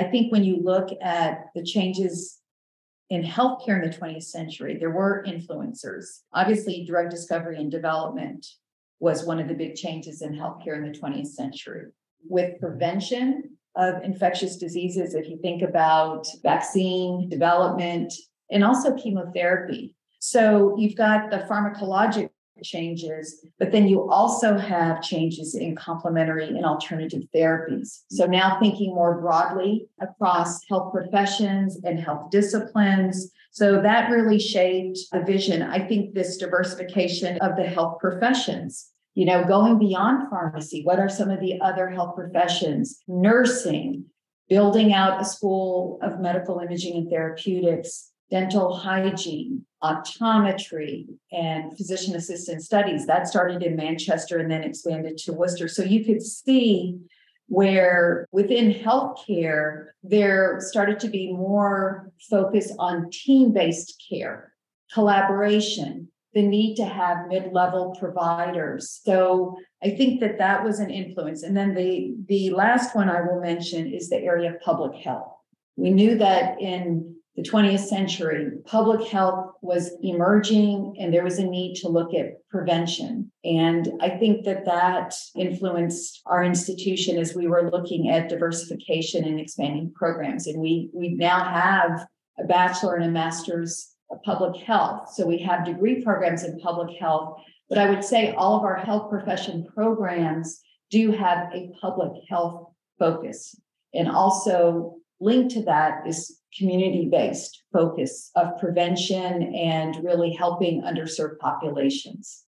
I think when you look at the changes in healthcare in the 20th century, there were influencers. Obviously, drug discovery and development was one of the big changes in healthcare in the 20th century. With prevention of infectious diseases, if you think about vaccine development and also chemotherapy. So you've got the pharmacologic changes, but then you also have changes in complementary and alternative therapies. So now thinking more broadly across health professions and health disciplines. So that really shaped the vision. I think this diversification of the health professions, you know, going beyond pharmacy, what are some of the other health professions? Nursing, building out a school of medical imaging and therapeutics, dental hygiene, optometry, and physician assistant studies. That started in Manchester and then expanded to Worcester. So you could see where within healthcare, there started to be more focus on team based care, collaboration, the need to have mid level providers. So I think that that was an influence. And then the, the last one I will mention is the area of public health. We knew that in the 20th century, public health was emerging and there was a need to look at prevention. And I think that that influenced our institution as we were looking at diversification and expanding programs. And we, we now have a bachelor and a master's of public health. So we have degree programs in public health. But I would say all of our health profession programs do have a public health focus. And also linked to that is community based focus of prevention and really helping underserved populations.